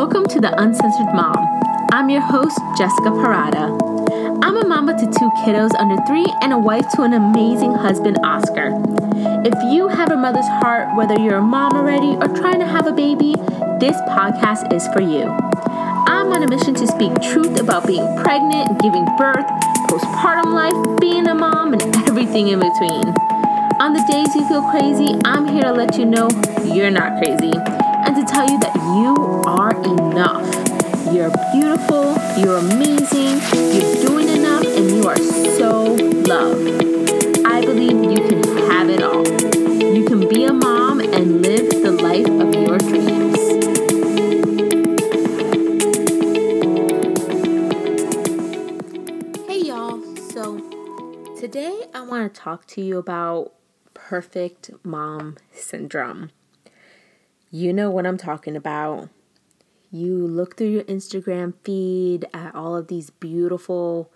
Welcome to The Uncensored Mom. I'm your host, Jessica Parada. I'm a mama to two kiddos under three and a wife to an amazing husband, Oscar. If you have a mother's heart, whether you're a mom already or trying to have a baby, this podcast is for you. I'm on a mission to speak truth about being pregnant, giving birth, postpartum life, being a mom, and everything in between. On the days you feel crazy, I'm here to let you know you're not crazy tell you that you are enough. You're beautiful, you're amazing, you're doing enough, and you are so loved. I believe you can have it all. You can be a mom and live the life of your dreams. Hey y'all, so today I want to talk to you about perfect mom syndrome. You know what I'm talking about. You look through your Instagram feed at all of these beautiful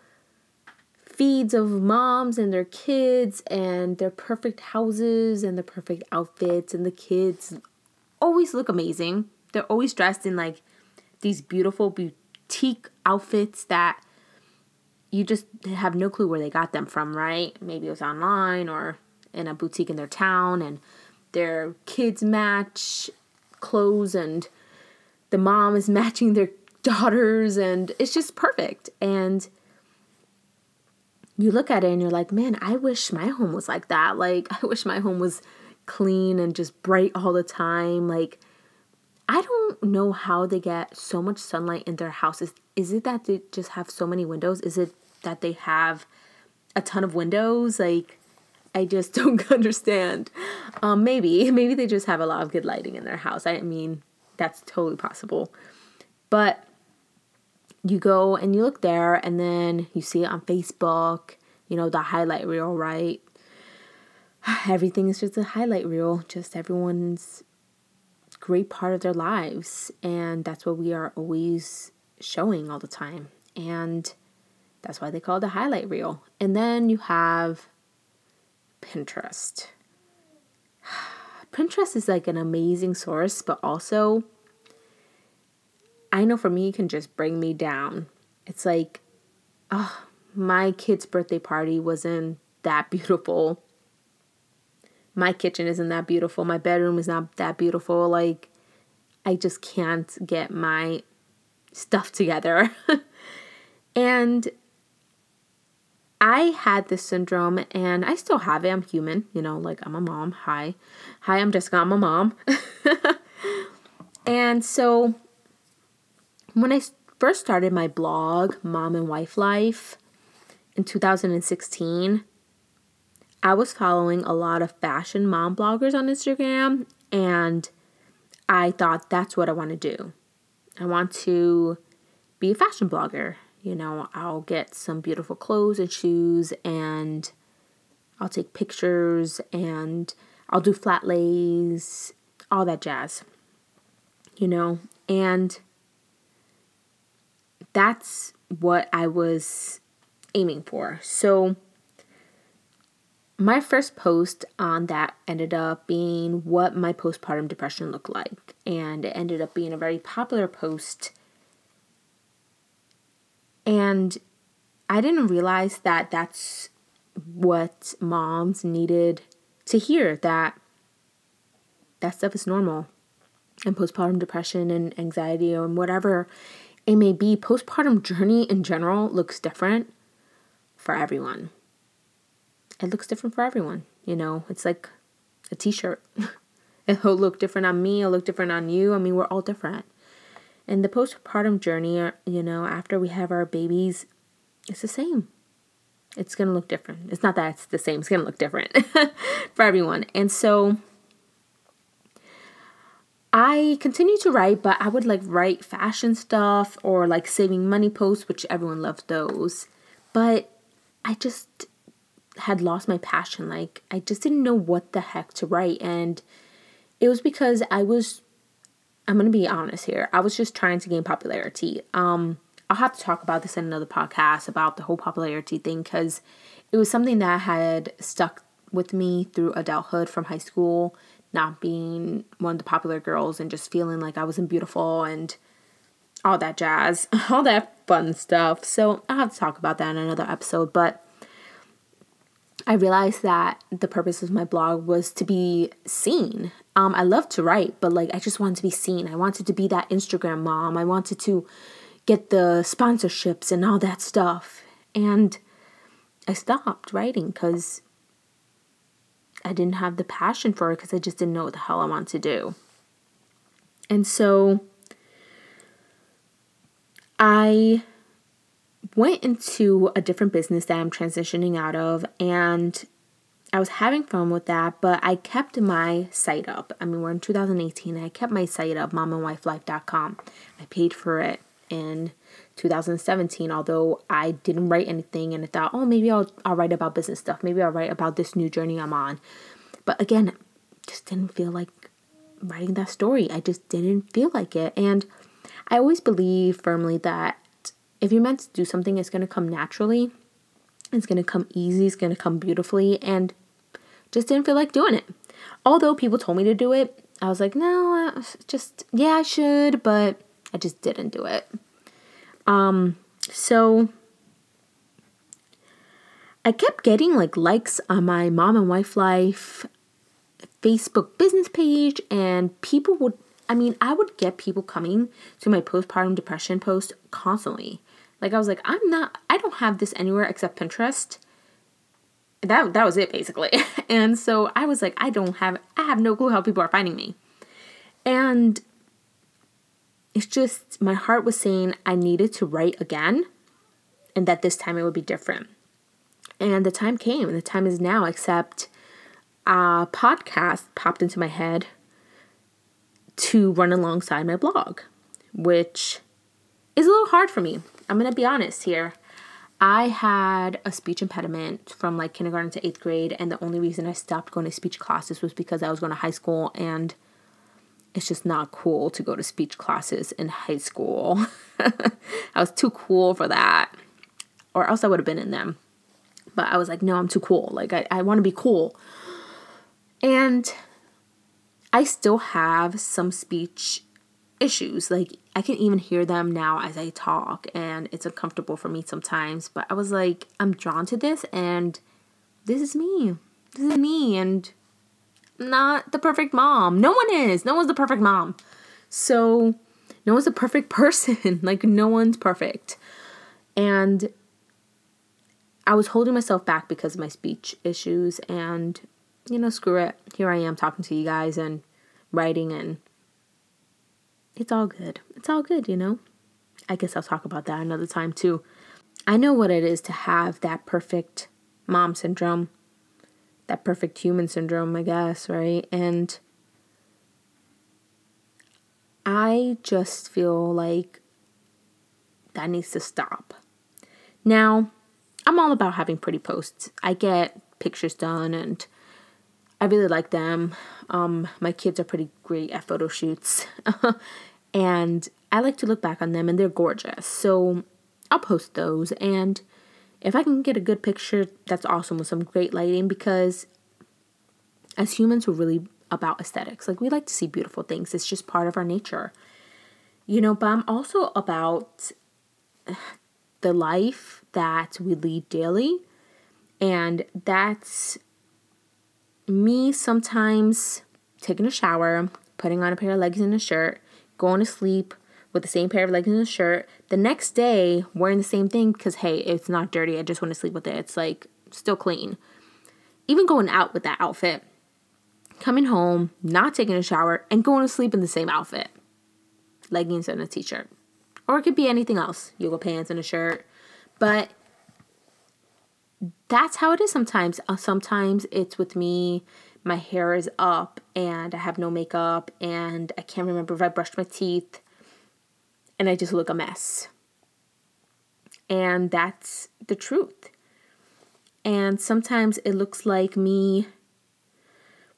feeds of moms and their kids and their perfect houses and the perfect outfits and the kids always look amazing. They're always dressed in like these beautiful boutique outfits that you just have no clue where they got them from, right? Maybe it was online or in a boutique in their town and their kids match clothes and the mom is matching their daughters and it's just perfect. And you look at it and you're like man i wish my home was like that. Like i wish my home was clean and just bright all the time. Like i don't know how they get so much sunlight in their houses. Is it that they just have so many windows? Is it that they have a ton of windows? Like I just don't understand. Um, maybe, maybe they just have a lot of good lighting in their house. I mean, that's totally possible. But you go and you look there, and then you see it on Facebook, you know, the highlight reel, right? Everything is just a highlight reel, just everyone's great part of their lives. And that's what we are always showing all the time. And that's why they call it a highlight reel. And then you have Pinterest. Pinterest is like an amazing source, but also, I know for me, it can just bring me down. It's like, oh, my kid's birthday party wasn't that beautiful. My kitchen isn't that beautiful. My bedroom is not that beautiful. Like, I just can't get my stuff together. and I had this syndrome and I still have it. I'm human, you know, like I'm a mom. Hi. Hi, I'm Jessica. I'm a mom. and so when I first started my blog, Mom and Wife Life, in 2016, I was following a lot of fashion mom bloggers on Instagram and I thought that's what I want to do. I want to be a fashion blogger you know, I'll get some beautiful clothes and shoes and I'll take pictures and I'll do flat lays, all that jazz. You know, and that's what I was aiming for. So my first post on that ended up being what my postpartum depression looked like. And it ended up being a very popular post and I didn't realize that that's what moms needed to hear that that stuff is normal. And postpartum depression and anxiety and whatever it may be, postpartum journey in general looks different for everyone. It looks different for everyone. You know, it's like a t shirt. it'll look different on me, it'll look different on you. I mean, we're all different. And the postpartum journey, uh, you know, after we have our babies, it's the same. It's going to look different. It's not that it's the same, it's going to look different for everyone. And so I continue to write, but I would like write fashion stuff or like saving money posts, which everyone loves those. But I just had lost my passion. Like, I just didn't know what the heck to write. And it was because I was I'm going to be honest here. I was just trying to gain popularity. Um, I'll have to talk about this in another podcast about the whole popularity thing because it was something that had stuck with me through adulthood from high school, not being one of the popular girls and just feeling like I wasn't beautiful and all that jazz, all that fun stuff. So I'll have to talk about that in another episode. But I realized that the purpose of my blog was to be seen. Um, I love to write, but like I just wanted to be seen. I wanted to be that Instagram mom. I wanted to get the sponsorships and all that stuff. And I stopped writing because I didn't have the passion for it because I just didn't know what the hell I wanted to do. And so I went into a different business that I'm transitioning out of and I was having fun with that, but I kept my site up. I mean, we're in 2018. I kept my site up, momandwifelife.com. I paid for it in 2017, although I didn't write anything and I thought, oh, maybe I'll, I'll write about business stuff. Maybe I'll write about this new journey I'm on. But again, just didn't feel like writing that story. I just didn't feel like it. And I always believe firmly that if you're meant to do something, it's going to come naturally. It's going to come easy. It's going to come beautifully. And just didn't feel like doing it. Although people told me to do it, I was like, no, just, yeah, I should, but I just didn't do it. Um, so I kept getting like likes on my mom and wife life Facebook business page, and people would, I mean, I would get people coming to my postpartum depression post constantly. Like I was like, I'm not, I don't have this anywhere except Pinterest. That that was it basically. and so I was like, I don't have, I have no clue how people are finding me. And it's just my heart was saying I needed to write again, and that this time it would be different. And the time came, and the time is now. Except a podcast popped into my head to run alongside my blog, which is a little hard for me. I'm going to be honest here. I had a speech impediment from like kindergarten to eighth grade, and the only reason I stopped going to speech classes was because I was going to high school, and it's just not cool to go to speech classes in high school. I was too cool for that, or else I would have been in them. But I was like, no, I'm too cool. Like, I, I want to be cool. And I still have some speech issues. Like I can even hear them now as I talk and it's uncomfortable for me sometimes, but I was like I'm drawn to this and this is me. This is me and not the perfect mom. No one is. No one's the perfect mom. So no one's the perfect person. like no one's perfect. And I was holding myself back because of my speech issues and you know, screw it. Here I am talking to you guys and writing and it's all good. It's all good, you know? I guess I'll talk about that another time too. I know what it is to have that perfect mom syndrome, that perfect human syndrome, I guess, right? And I just feel like that needs to stop. Now, I'm all about having pretty posts. I get pictures done and I really like them. Um, my kids are pretty great at photo shoots. and I like to look back on them and they're gorgeous. So I'll post those. And if I can get a good picture, that's awesome with some great lighting because as humans, we're really about aesthetics. Like we like to see beautiful things, it's just part of our nature. You know, but I'm also about the life that we lead daily. And that's me sometimes taking a shower, putting on a pair of leggings and a shirt, going to sleep with the same pair of leggings and a shirt, the next day wearing the same thing because hey, it's not dirty. I just want to sleep with it. It's like still clean. Even going out with that outfit, coming home, not taking a shower, and going to sleep in the same outfit leggings and a t shirt. Or it could be anything else yoga pants and a shirt. But that's how it is sometimes. Uh, sometimes it's with me, my hair is up and I have no makeup and I can't remember if I brushed my teeth and I just look a mess. And that's the truth. And sometimes it looks like me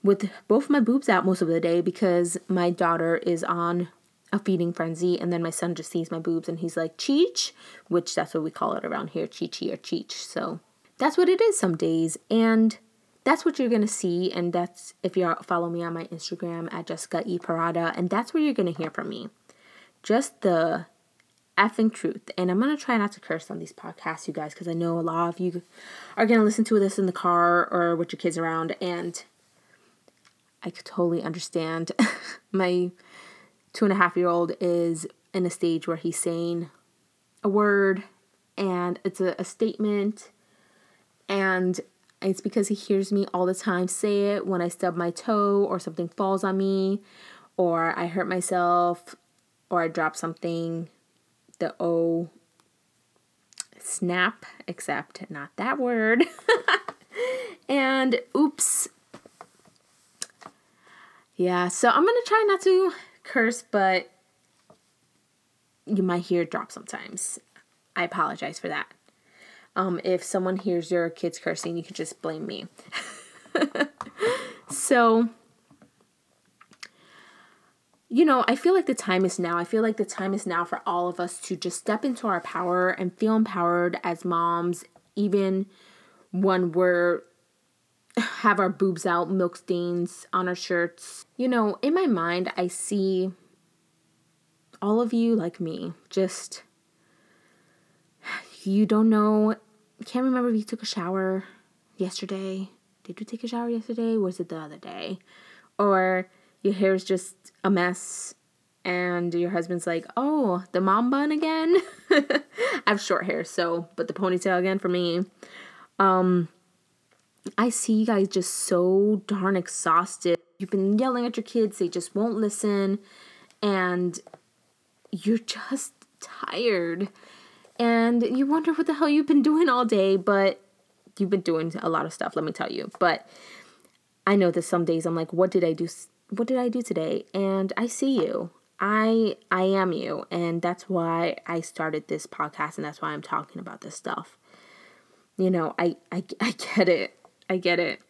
with both my boobs out most of the day because my daughter is on a feeding frenzy and then my son just sees my boobs and he's like cheech which that's what we call it around here chichi or cheech so that's what it is some days. And that's what you're gonna see. And that's if you follow me on my Instagram at Jessica E. Parada, and that's where you're gonna hear from me. Just the effing truth. And I'm to try not to curse on these podcasts, you guys, because I know a lot of you are to listen to this in the car or with your kids around. And I could totally understand. My two and a half year old is in a stage where he's saying a word and it's a, a statement. And it's because he hears me all the time say it when I stub my toe or something falls on me or I hurt myself or I drop something the O snap, except not that word. and oops. Yeah, so I'm gonna try not to curse, but you might hear it drop sometimes. I apologize for that. Um, if someone hears your kids cursing, you can just blame me. so, you know, I feel like the time is now. I feel like the time is now for all of us to just step into our power and feel empowered as moms, even when we're have our boobs out, milk stains on our shirts. You know, in my mind, I see all of you like me, just you don't know, can't remember if you took a shower yesterday. Did you take a shower yesterday? Was it the other day? Or your hair is just a mess and your husband's like, "Oh, the mom bun again." I have short hair, so but the ponytail again for me. Um I see you guys just so darn exhausted. You've been yelling at your kids, they just won't listen and you're just tired. And you wonder what the hell you've been doing all day, but you've been doing a lot of stuff, let me tell you. But I know that some days I'm like, what did I do what did I do today? And I see you. I I am you and that's why I started this podcast and that's why I'm talking about this stuff. You know, I I I get it. I get it.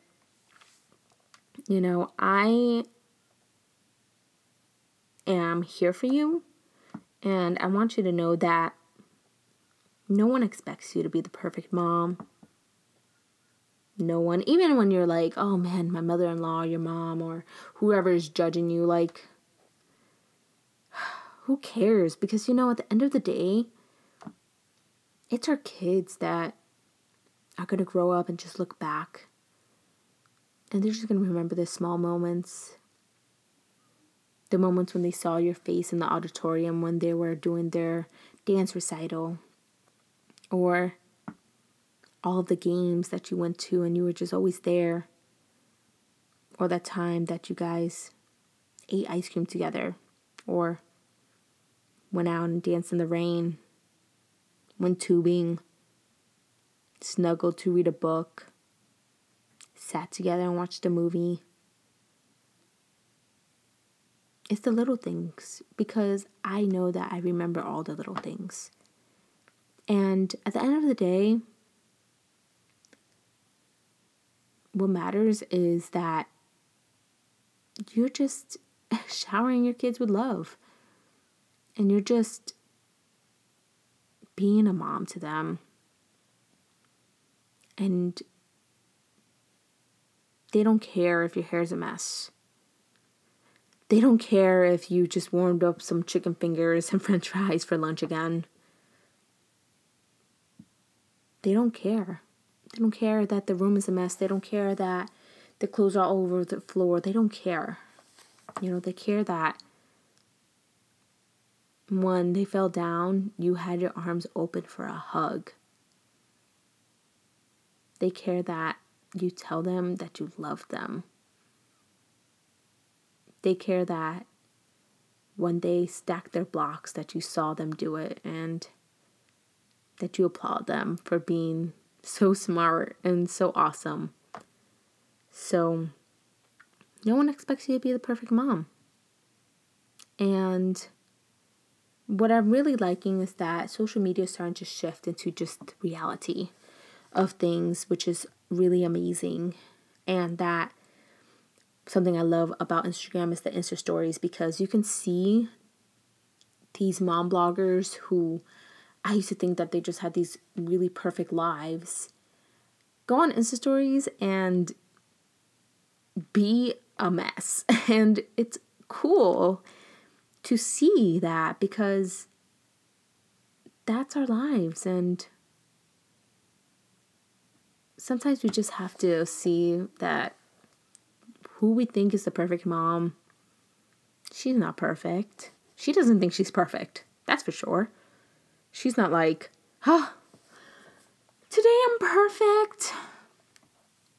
You know, I am here for you and I want you to know that no one expects you to be the perfect mom no one, even when you're like, oh man, my mother in law, your mom, or whoever is judging you, like, who cares? Because you know, at the end of the day, it's our kids that are going to grow up and just look back. And they're just going to remember the small moments. The moments when they saw your face in the auditorium when they were doing their dance recital. Or all the games that you went to and you were just always there. Or that time that you guys ate ice cream together or went out and danced in the rain, went tubing, snuggled to read a book, sat together and watched a movie. It's the little things because I know that I remember all the little things. And at the end of the day, what matters is that you're just showering your kids with love and you're just being a mom to them. And they don't care if your hair's a mess. They don't care if you just warmed up some chicken fingers and french fries for lunch again. They don't care. They don't care that the room is a mess. They don't care that the clothes are all over the floor. They don't care. You know, they care that when they fell down, you had your arms open for a hug. They care that you tell them that you love them. They care that when they stack their blocks that you saw them do it and that you applaud them for being so smart and so awesome. So, no one expects you to be the perfect mom. And what I'm really liking is that social media is starting to shift into just reality of things, which is really amazing. And that something I love about Instagram is the Insta stories because you can see these mom bloggers who I used to think that they just had these really perfect lives. Go on Insta stories and be a mess. And it's cool to see that because that's our lives. And sometimes we just have to see that who we think is the perfect mom, she's not perfect. She doesn't think she's perfect. That's for sure. She's not like, huh, today I'm perfect.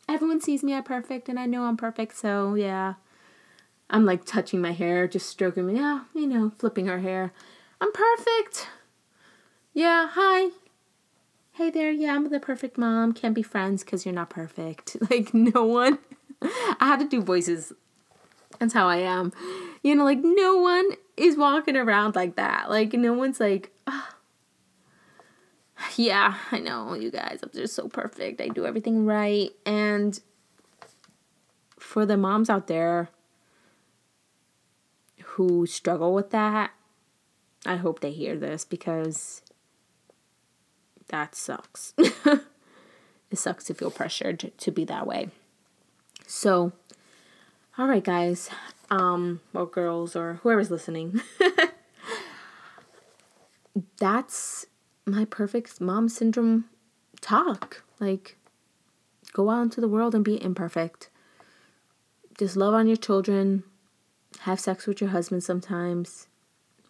Everyone sees me as perfect and I know I'm perfect, so yeah. I'm like touching my hair, just stroking me, yeah, you know, flipping her hair. I'm perfect. Yeah, hi. Hey there, yeah, I'm the perfect mom. Can't be friends because you're not perfect. Like, no one. I have to do voices. That's how I am. You know, like, no one is walking around like that. Like, no one's like, oh, yeah, I know, you guys, I'm just so perfect. I do everything right. And for the moms out there who struggle with that, I hope they hear this because that sucks. it sucks to feel pressured to be that way. So, all right, guys, um, or girls, or whoever's listening. That's my perfect mom syndrome talk. Like, go out into the world and be imperfect. Just love on your children. Have sex with your husband sometimes.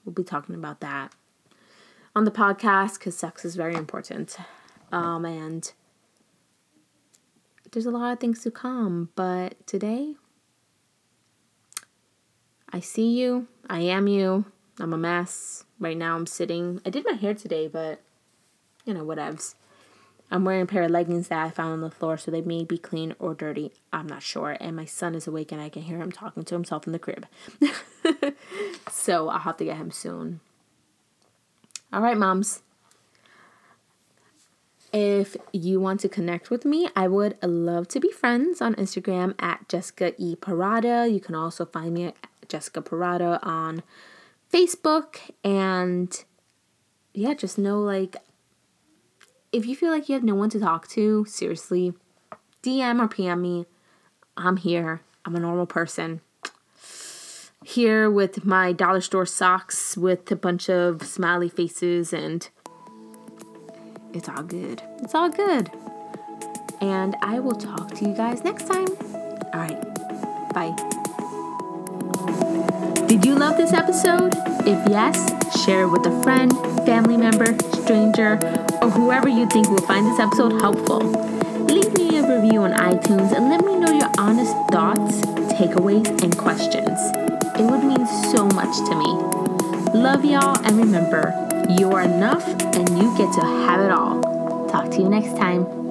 We'll be talking about that on the podcast because sex is very important. Um, and there's a lot of things to come, but today, I see you. I am you. I'm a mess. Right now, I'm sitting. I did my hair today, but you know, whatevs. I'm wearing a pair of leggings that I found on the floor, so they may be clean or dirty. I'm not sure. And my son is awake, and I can hear him talking to himself in the crib. so I'll have to get him soon. All right, moms. If you want to connect with me, I would love to be friends on Instagram at Jessica E. Parada. You can also find me at Jessica Parada on Facebook. And yeah, just know like if you feel like you have no one to talk to, seriously, DM or PM me. I'm here. I'm a normal person. Here with my dollar store socks with a bunch of smiley faces, and it's all good. It's all good. And I will talk to you guys next time. All right. Bye. Did you love this episode? If yes, share it with a friend, family member, stranger, or whoever you think will find this episode helpful. Leave me a review on iTunes and let me know your honest thoughts, takeaways, and questions. It would mean so much to me. Love y'all, and remember, you are enough and you get to have it all. Talk to you next time.